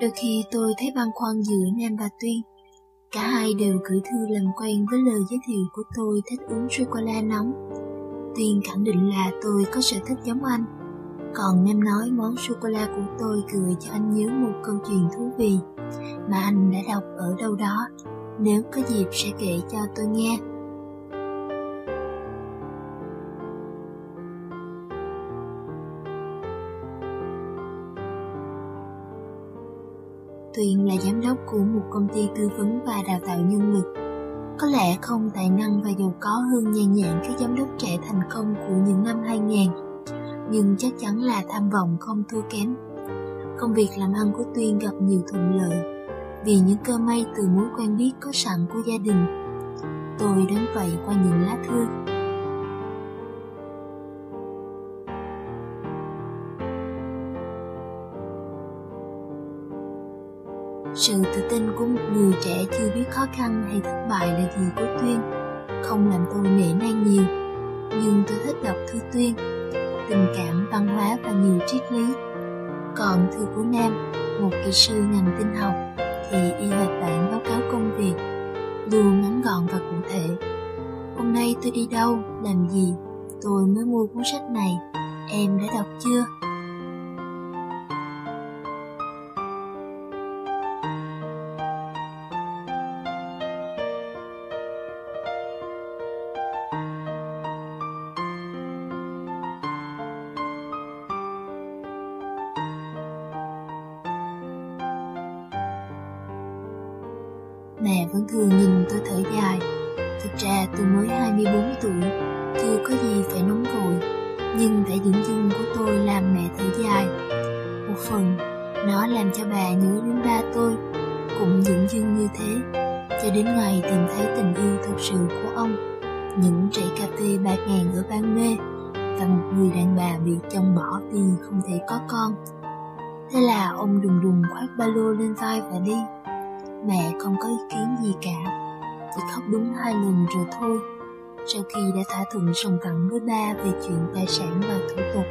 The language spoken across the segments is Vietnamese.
Đôi khi tôi thấy băn khoăn giữa Nam và Tuyên. Cả hai đều gửi thư làm quen với lời giới thiệu của tôi thích uống sô-cô-la nóng. Tuyên khẳng định là tôi có sở thích giống anh. Còn Nam nói món sô-cô-la của tôi gửi cho anh nhớ một câu chuyện thú vị mà anh đã đọc ở đâu đó. Nếu có dịp sẽ kể cho tôi nghe. Tuyền là giám đốc của một công ty tư vấn và đào tạo nhân lực. Có lẽ không tài năng và giàu có hơn nhan nhạn các giám đốc trẻ thành công của những năm 2000, nhưng chắc chắn là tham vọng không thua kém. Công việc làm ăn của Tuyên gặp nhiều thuận lợi vì những cơ may từ mối quen biết có sẵn của gia đình. Tôi đến vậy qua những lá thư Sự tự tin của một người trẻ chưa biết khó khăn hay thất bại là gì của Tuyên không làm tôi nể nang nhiều. Nhưng tôi thích đọc thư Tuyên, tình cảm, văn hóa và nhiều triết lý. Còn thư của Nam, một kỹ sư ngành tinh học, thì y hệt bản báo cáo công việc, luôn ngắn gọn và cụ thể. Hôm nay tôi đi đâu, làm gì, tôi mới mua cuốn sách này, em đã đọc chưa? Mẹ vẫn thường nhìn tôi thở dài. Thực ra tôi mới 24 tuổi, chưa có gì phải nóng vội. Nhưng vẻ dưỡng dưng của tôi làm mẹ thở dài. Một phần, nó làm cho bà nhớ đến ba tôi, cũng dưỡng dưng như thế. Cho đến ngày tìm thấy tình yêu thật sự của ông, những trại cà phê bạc ngàn ở ban mê, và một người đàn bà bị chồng bỏ vì không thể có con. Thế là ông đùng đùng khoác ba lô lên vai và đi Mẹ không có ý kiến gì cả, chỉ khóc đúng hai lần rồi thôi. Sau khi đã thỏa thuận sòng cẳng với ba về chuyện tài sản và thủ tục.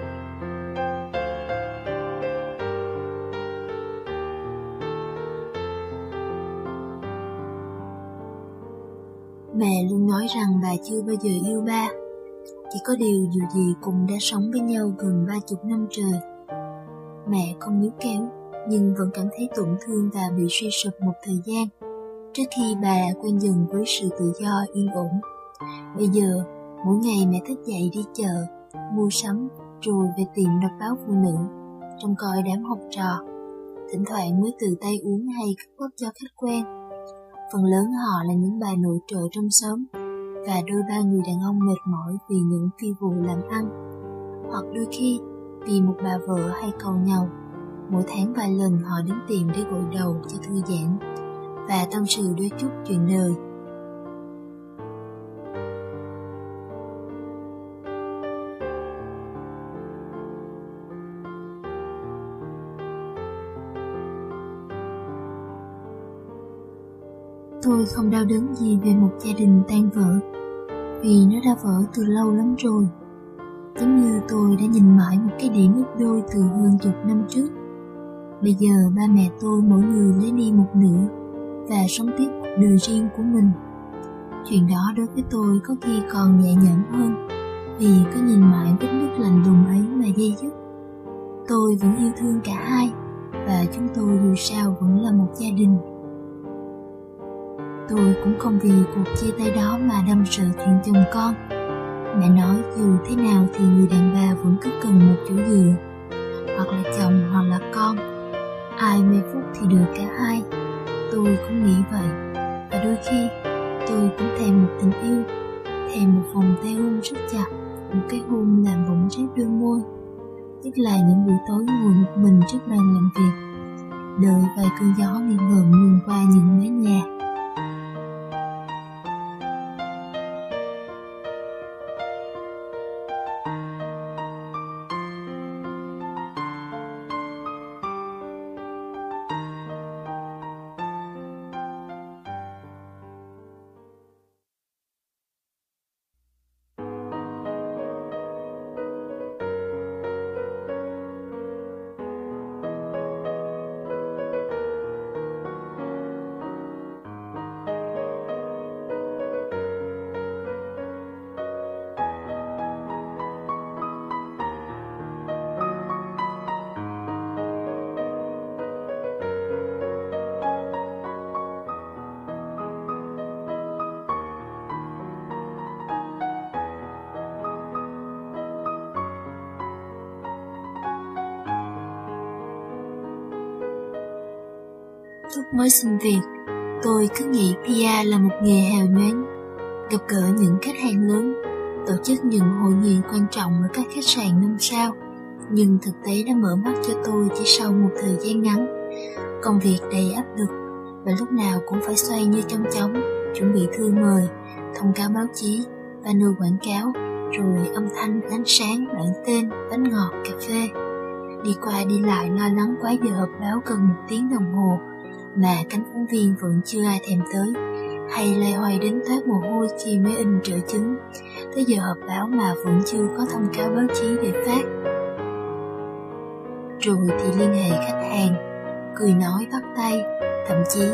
Mẹ luôn nói rằng bà chưa bao giờ yêu ba. Chỉ có điều dù gì cũng đã sống với nhau gần ba chục năm trời. Mẹ không níu kéo, nhưng vẫn cảm thấy tổn thương và bị suy sụp một thời gian trước khi bà quen dần với sự tự do yên ổn. Bây giờ, mỗi ngày mẹ thức dậy đi chợ, mua sắm, rồi về tiệm đọc báo phụ nữ, trông coi đám học trò. Thỉnh thoảng mới tự tay uống hay cắt bóp cho khách quen. Phần lớn họ là những bà nội trợ trong xóm và đôi ba người đàn ông mệt mỏi vì những phi vụ làm ăn. Hoặc đôi khi vì một bà vợ hay cầu nhau Mỗi tháng vài lần họ đến tìm để gội đầu cho thư giãn và tâm sự đôi chút chuyện đời. Tôi không đau đớn gì về một gia đình tan vỡ, vì nó đã vỡ từ lâu lắm rồi. Giống như tôi đã nhìn mãi một cái điểm nước đôi từ hơn chục năm trước Bây giờ ba mẹ tôi mỗi người lấy đi một nửa và sống tiếp cuộc đời riêng của mình. Chuyện đó đối với tôi có khi còn nhẹ nhõm hơn vì cứ nhìn mãi vết nước lạnh lùng ấy mà dây dứt. Tôi vẫn yêu thương cả hai và chúng tôi dù sao vẫn là một gia đình. Tôi cũng không vì cuộc chia tay đó mà đâm sợ chuyện chồng con. Mẹ nói dù thế nào thì người đàn bà vẫn cứ cần một chỗ dựa, hoặc là chồng hoặc là con ai mê phúc thì được cả hai. Tôi cũng nghĩ vậy. Và đôi khi, tôi cũng thèm một tình yêu, thèm một vòng tay hôn rất chặt, một cái hôn làm bỗng rét đôi môi. Tức là những buổi tối ngồi một mình trước bàn làm việc. Đợi vài cơn gió nghiêng ngờ luồn qua những mái nhà Lúc mới xin việc, tôi cứ nghĩ PR là một nghề hào nhoáng, gặp gỡ những khách hàng lớn, tổ chức những hội nghị quan trọng ở các khách sạn năm sao. Nhưng thực tế đã mở mắt cho tôi chỉ sau một thời gian ngắn. Công việc đầy áp lực và lúc nào cũng phải xoay như trong chóng, chuẩn bị thư mời, thông cáo báo chí, banner quảng cáo, rồi âm thanh, ánh sáng, bản tên, bánh ngọt, cà phê. Đi qua đi lại lo lắng quá giờ họp báo gần một tiếng đồng hồ mà cánh phóng viên vẫn chưa ai thèm tới, hay lây hoay đến toát mồ hôi khi mới in trợ chứng. Tới giờ họp báo mà vẫn chưa có thông cáo báo chí để phát. Rồi thì liên hệ khách hàng, cười nói bắt tay, thậm chí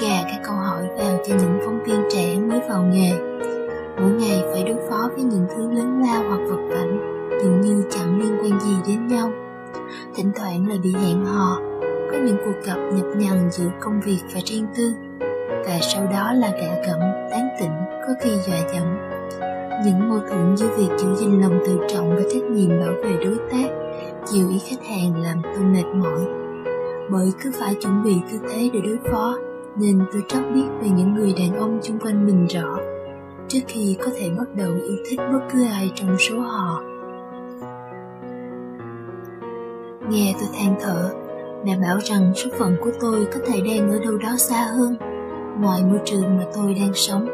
gà các câu hỏi vào cho những phóng viên trẻ mới vào nghề. Mỗi ngày phải đối phó với những thứ lớn lao hoặc vật vảnh dường như chẳng liên quan gì đến nhau. Thỉnh thoảng lại bị hẹn hò với những cuộc gặp nhập nhằn giữa công việc và riêng tư, và sau đó là gạ gẫm, tán tỉnh, có khi dọa dẫm. Những mâu thuẫn giữa việc giữ gìn lòng tự trọng và trách nhiệm bảo vệ đối tác chiều ý khách hàng làm tôi mệt mỏi. Bởi cứ phải chuẩn bị tư thế để đối phó, nên tôi rất biết về những người đàn ông xung quanh mình rõ, trước khi có thể bắt đầu yêu thích bất cứ ai trong số họ. Nghe tôi than thở mẹ bảo rằng số phận của tôi có thể đang ở đâu đó xa hơn ngoài môi trường mà tôi đang sống.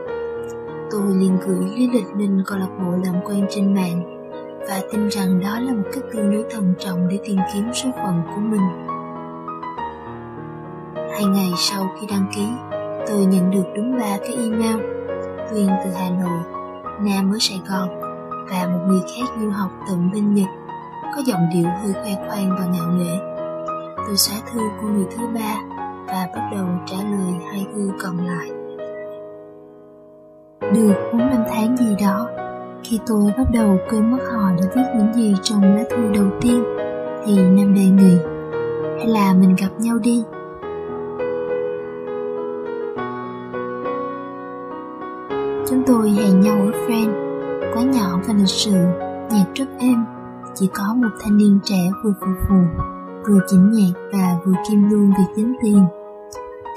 Tôi liền gửi lý lịch lên câu lạc bộ làm quen trên mạng và tin rằng đó là một cách tương đối thận trọng để tìm kiếm số phận của mình. Hai ngày sau khi đăng ký, tôi nhận được đúng ba cái email Tuyên từ Hà Nội, Nam ở Sài Gòn và một người khác du học tận bên Nhật, có giọng điệu hơi khoe khoang và ngạo nghễ tôi xóa thư của người thứ ba và bắt đầu trả lời hai thư còn lại. Được bốn năm tháng gì đó khi tôi bắt đầu quên mất họ đã viết những gì trong lá thư đầu tiên, thì nam đề nghị, hay là mình gặp nhau đi. Chúng tôi hẹn nhau ở friend quán nhỏ và lịch sự nhạc rất êm, chỉ có một thanh niên trẻ vừa phù phù vừa chỉnh nhạc và vừa kim luôn việc tính tiền.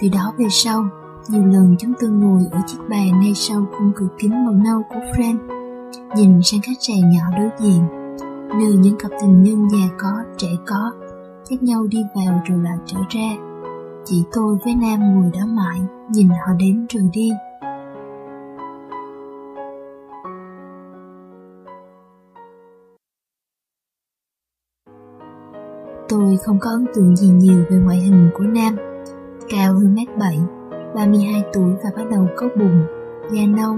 Từ đó về sau nhiều lần chúng tôi ngồi ở chiếc bàn ngay sau khung cửa kính màu nâu của Fran, nhìn sang khách sạn nhỏ đối diện. Nơi những cặp tình nhân già có trẻ có dắt nhau đi vào rồi lại trở ra. Chỉ tôi với nam ngồi đó mãi nhìn họ đến rồi đi. Tôi không có ấn tượng gì nhiều về ngoại hình của nam. Cao hơn mét 7 32 tuổi và bắt đầu có bùn, da nâu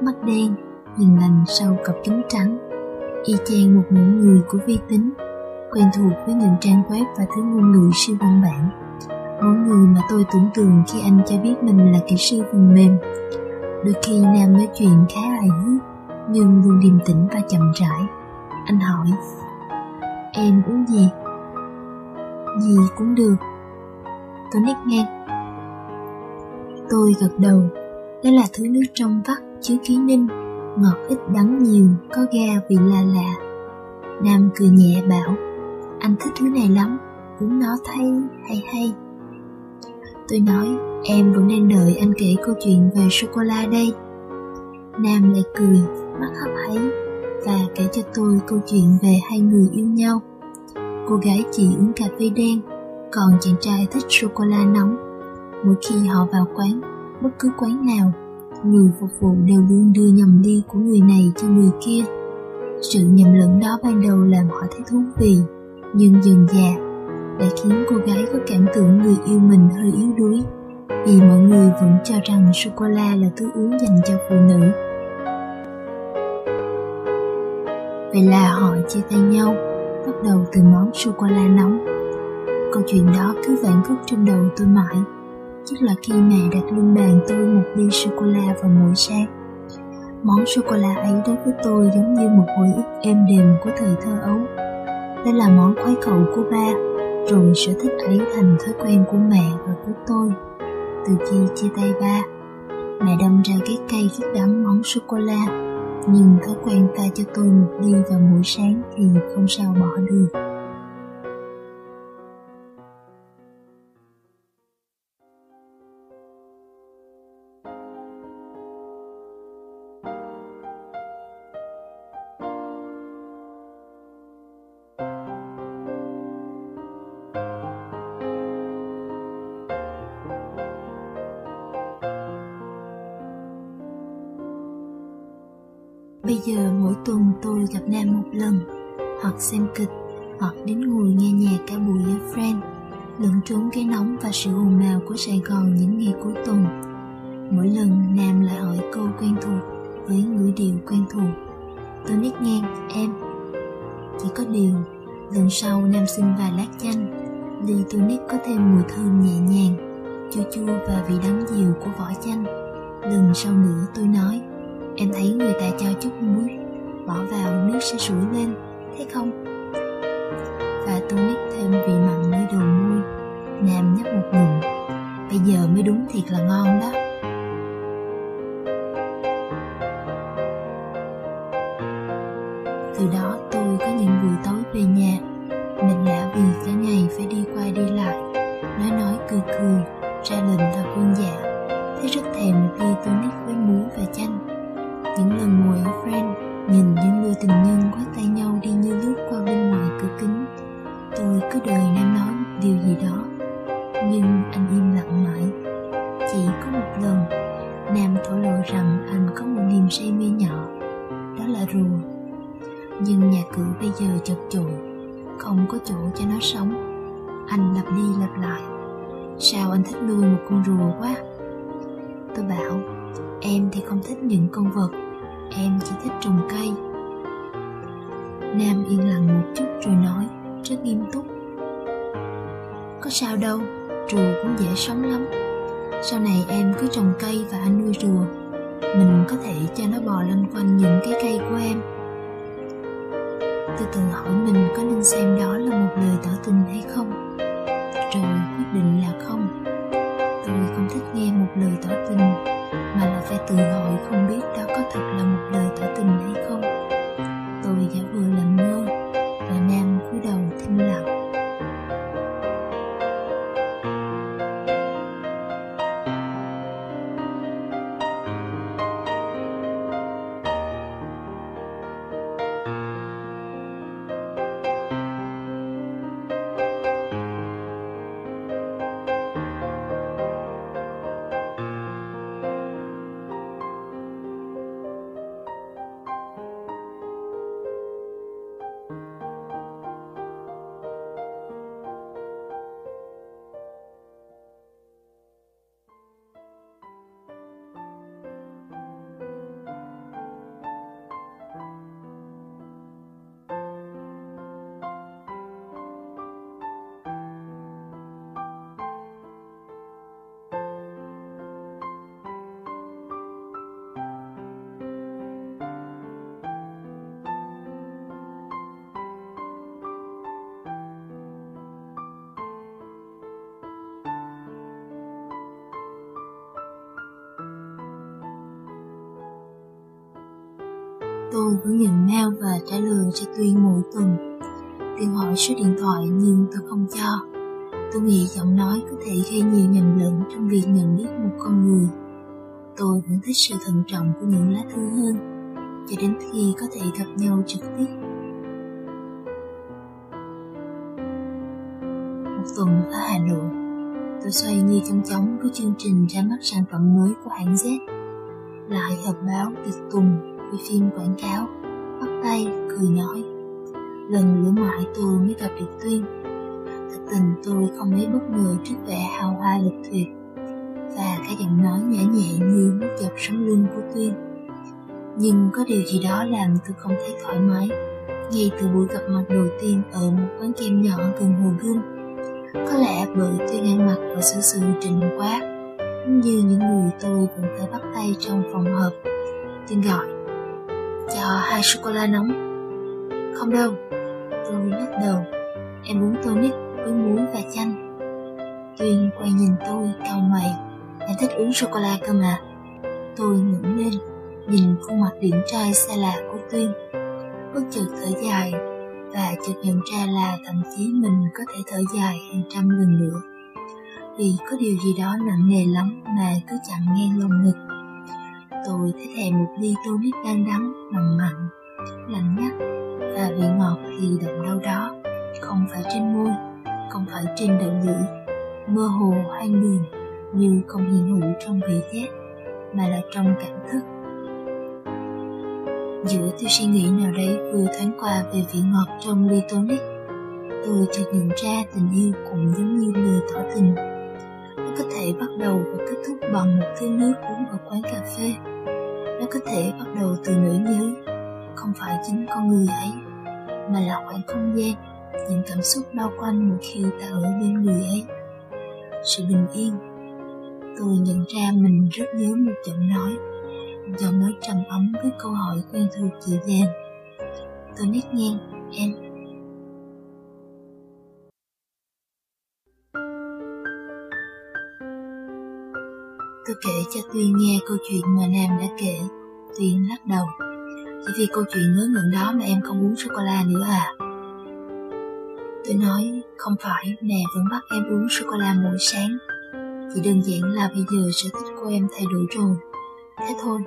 mắt đen hiền lành sau cặp kính trắng. Y chang một mẫu người của vi tính quen thuộc với những trang web và thứ ngôn ngữ siêu văn bản. Mẫu người mà tôi tưởng tượng khi anh cho biết mình là kỹ sư phần mềm. Đôi khi nam nói chuyện khá hài hước nhưng luôn điềm tĩnh và chậm rãi. Anh hỏi em uống gì? Gì cũng được. Tôi nét ngang tôi gật đầu. Đó là thứ nước trong vắt chứa ký ninh. Ngọt ít đắng nhiều, có ga vị lạ lạ. Nam cười nhẹ bảo, anh thích thứ này lắm, uống nó thấy hay hay. Tôi nói, em vẫn đang đợi anh kể câu chuyện về sô cô la đây. Nam lại cười, mắt hấp háy và kể cho tôi câu chuyện về hai người yêu nhau cô gái chỉ uống cà phê đen, còn chàng trai thích sô cô la nóng. Mỗi khi họ vào quán, bất cứ quán nào, người phục vụ đều luôn đưa nhầm ly của người này cho người kia. Sự nhầm lẫn đó ban đầu làm họ thấy thú vị, nhưng dần dà đã khiến cô gái có cảm tưởng người yêu mình hơi yếu đuối, vì mọi người vẫn cho rằng sô cô la là thứ uống dành cho phụ nữ. Vậy là họ chia tay nhau bắt đầu từ món sô cô la nóng. Câu chuyện đó cứ vạn vút trong đầu tôi mãi. Chắc là khi mẹ đặt lên bàn tôi một ly sô cô la vào mỗi sáng. Món sô cô la ấy đối với tôi giống như một hồi ức êm đềm của thời thơ ấu. Đó là món khoái khẩu của ba, rồi sở thích ấy thành thói quen của mẹ và của tôi. Từ khi chia tay ba, mẹ đâm ra cái cây khiết đắng món sô cô la nhưng thói quen pha cho tôi một ly vào mỗi sáng thì không sao bỏ được. Bây giờ mỗi tuần tôi gặp Nam một lần, hoặc xem kịch, hoặc đến ngồi nghe nhạc cả buổi với friend, lẫn trốn cái nóng và sự ồn ào của Sài Gòn những ngày cuối tuần. Mỗi lần Nam lại hỏi câu quen thuộc với ngữ điệu quen thuộc. Tôi nít ngang, em. Chỉ có điều, lần sau Nam xin vài lát chanh, ly tonic có thêm mùi thơm nhẹ nhàng, chua chua và vị đắng dịu của vỏ chanh. Lần sau nữa tôi nói, em thấy người ta cho chút muối, bỏ vào nước sẽ sủi lên, thấy không? Và tonic thêm vị mặn nơi đầu môi, Nam nhấp một ngụm. Bây giờ mới đúng thiệt là ngon đó. Cho nó sống. Anh lặp đi lặp lại. Sao anh thích nuôi một con rùa quá? Tôi bảo, em thì không thích những con vật, em chỉ thích trồng cây. Nam yên lặng một chút rồi nói, rất nghiêm túc. Có sao đâu, rùa cũng dễ sống lắm. Sau này em cứ trồng cây và anh nuôi rùa. Mình có thể cho nó bò lanh quanh những cái cây của em. Tôi từng hỏi mình có nên xem đó là một lời tỏ tình hay không. Rồi quyết định là không. Tôi không thích nghe một lời tỏ tình, Mà là phải tự hỏi không biết đó có thật là một lời tỏ tình hay không. Tôi vẫn nhận mail và trả lời cho Tuyên mỗi tuần. Tuyên hỏi số điện thoại nhưng tôi không cho. Tôi nghĩ giọng nói có thể gây nhiều nhầm lẫn trong việc nhận biết một con người. Tôi vẫn thích sự thận trọng của những lá thư hơn, cho đến khi có thể gặp nhau trực tiếp. Một tuần ở Hà Nội, tôi xoay như trong chóng với chương trình ra mắt sản phẩm mới của hãng Z. Lại hợp báo tiệc tùng quay phim quảng cáo, bắt tay, cười nói. Lần nữa ngoại tôi mới gặp được Tuyên. Thật tình tôi không mấy bất ngờ trước vẻ hào hoa lịch thiệp và cái giọng nói nhã nhẹ như bước dọc sống lưng của Tuyên. Nhưng có điều gì đó làm tôi không thấy thoải mái ngay từ buổi gặp mặt đầu tiên ở một quán kem nhỏ gần hồ gươm. Có lẽ bởi Tuyên ăn mặc và xử sự trình quá, như những người tôi vẫn phải bắt tay trong phòng họp. Tuyên gọi cho hai sô-cô-la nóng. Không đâu, Tôi lắc đầu. Em muốn tô nít với muối và chanh. Tuyên quay nhìn tôi, cau mày. Em thích uống sô-cô-la cơ mà. Tôi ngẩng lên, Nhìn khuôn mặt điển trai xa lạ của Tuyên Bất chợt thở dài, Và chợt nhận ra là thậm chí mình có thể thở dài hàng trăm lần nữa. Vì có điều gì đó nặng nề lắm mà cứ chẳng nghe lồng ngực tôi thấy thèm một ly tonic đang đắng, nồng mặn, lạnh ngắt và vị ngọt thì đậm đâu đó, không phải trên môi, không phải trên đầu lưỡi, mơ hồ hoang đường như không hiện hữu trong vị giác, mà là trong cảm thức. Giữa tôi suy nghĩ nào đấy vừa thoáng qua về vị ngọt trong ly tonic, tôi chợt nhận ra tình yêu cũng giống như lời tỏ tình. Nó có thể bắt đầu và kết thúc bằng một thứ nước uống ở quán cà phê. Nó có thể bắt đầu từ nỗi nhớ, không phải chính con người ấy, mà là khoảng không gian, những cảm xúc bao quanh một khi ta ở bên người ấy. Sự bình yên. Tôi nhận ra mình rất nhớ một giọng nói giọng nói trầm ấm với câu hỏi quen thuộc dịu dàng. Tôi nít ngang, em. Tôi kể cho Tuyên nghe câu chuyện mà Nam đã kể. Tuyên lắc đầu. Chỉ vì câu chuyện ngớ ngẩn đó mà em không uống sô-cô-la nữa à? Tôi nói, không phải, mẹ vẫn bắt em uống sô-cô-la mỗi sáng. Chỉ đơn giản là bây giờ sở thích của em thay đổi rồi. Thế thôi.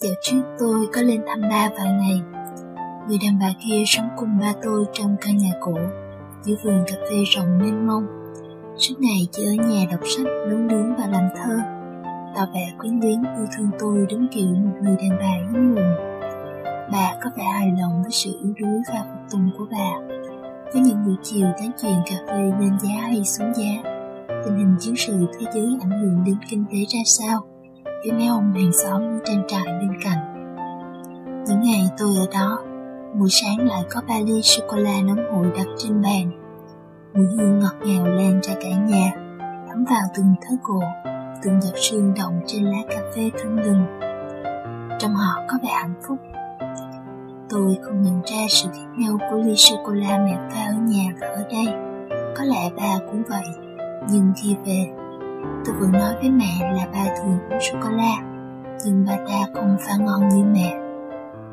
Dạo trước tôi có lên thăm ba vài ngày. Người đàn bà kia sống cùng ba tôi trong căn nhà cũ, giữa vườn cà phê rộng mênh mông. Suốt ngày chỉ ở nhà đọc sách, nấu nướng và làm thơ. Tỏ vẻ quyến luyến yêu thương tôi đúng kiểu một người đàn bà hiếm muộn. Bà có vẻ hài lòng với sự yếu đuối và phục tùng của bà. Với những buổi chiều tán chuyện cà phê lên giá hay xuống giá, tình hình chiến sự thế giới ảnh hưởng đến kinh tế ra sao, với mấy ông hàng xóm trang trại bên cạnh. Những ngày tôi ở đó, buổi sáng lại có ba ly sô-cô-la nóng hổi đặt trên bàn. Mùi hương ngọt ngào lan ra cả nhà, thấm vào từng thớ gỗ, từng giọt sương động trên lá cà phê thơm lừng. Trong họ có vẻ hạnh phúc Tôi không nhận ra sự khác nhau của ly sô-cô-la mẹ pha ở nhà và ở đây. Có lẽ bà cũng vậy. Nhưng khi về, tôi vừa nói với mẹ là bà thường uống sô-cô-la, nhưng bà ta không pha ngon như mẹ.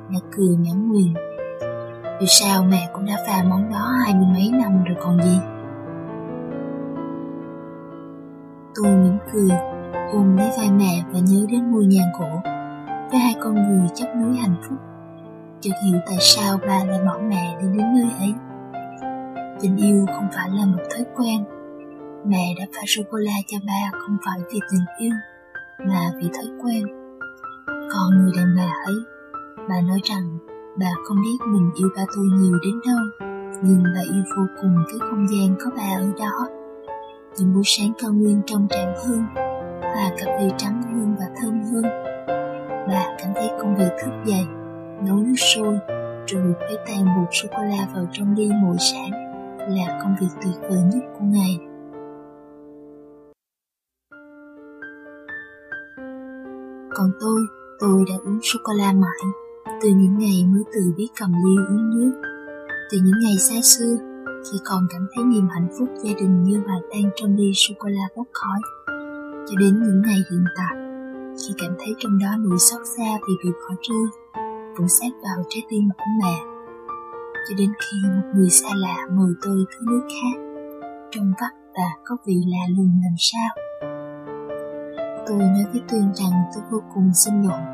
Mẹ cười nhẫn nguyền. Dù sao mẹ cũng đã pha món đó hai mươi mấy năm rồi còn gì. Tôi mỉm cười, ôm lấy vai mẹ và nhớ đến ngôi nhà cổ với hai con người chấp nối hạnh phúc chợt hiểu tại sao ba lại bỏ mẹ đi đến nơi ấy. Tình yêu không phải là một thói quen. Mẹ đã pha sô-cô-la cho ba không phải vì tình yêu, mà vì thói quen. Còn người đàn bà ấy, bà nói rằng bà không biết mình yêu ba tôi nhiều đến đâu, nhưng bà yêu vô cùng cái không gian có bà ở đó. Những buổi sáng cao nguyên trong tràn hương, và cà phê trắng hơn và thơm hơn. Bà cảm thấy công việc thức dậy nấu nước sôi, rồi phải tan bột sô-cô-la vào trong ly mỗi sáng là công việc tuyệt vời nhất của ngày. Còn tôi, tôi đã uống sô-cô-la mãi, từ những ngày mới từ biết cầm ly uống nước, từ những ngày xa xưa, khi còn cảm thấy niềm hạnh phúc gia đình như hòa tan trong ly sô-cô-la bốc khói, cho đến những ngày hiện tại, khi cảm thấy trong đó nỗi xót xa vì bị bỏ rơi cũng sát vào trái tim của mẹ. Cho đến khi một người xa lạ mời tôi thứ nước khác trong vắt và có vị lạ lùng làm sao. Tôi nói với tuyên rằng tôi vô cùng xin lỗi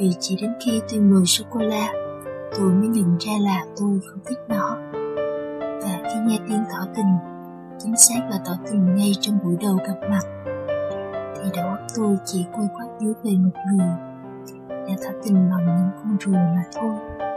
vì chỉ đến khi tôi mời sô cô la tôi mới nhận ra là tôi không thích nó. Và khi nghe tiếng tỏ tình, chính xác là tỏ tình ngay trong buổi đầu gặp mặt, thì đầu óc tôi chỉ quay quát dưới về một người đã tỏ tình bằng những con rùa mà thôi.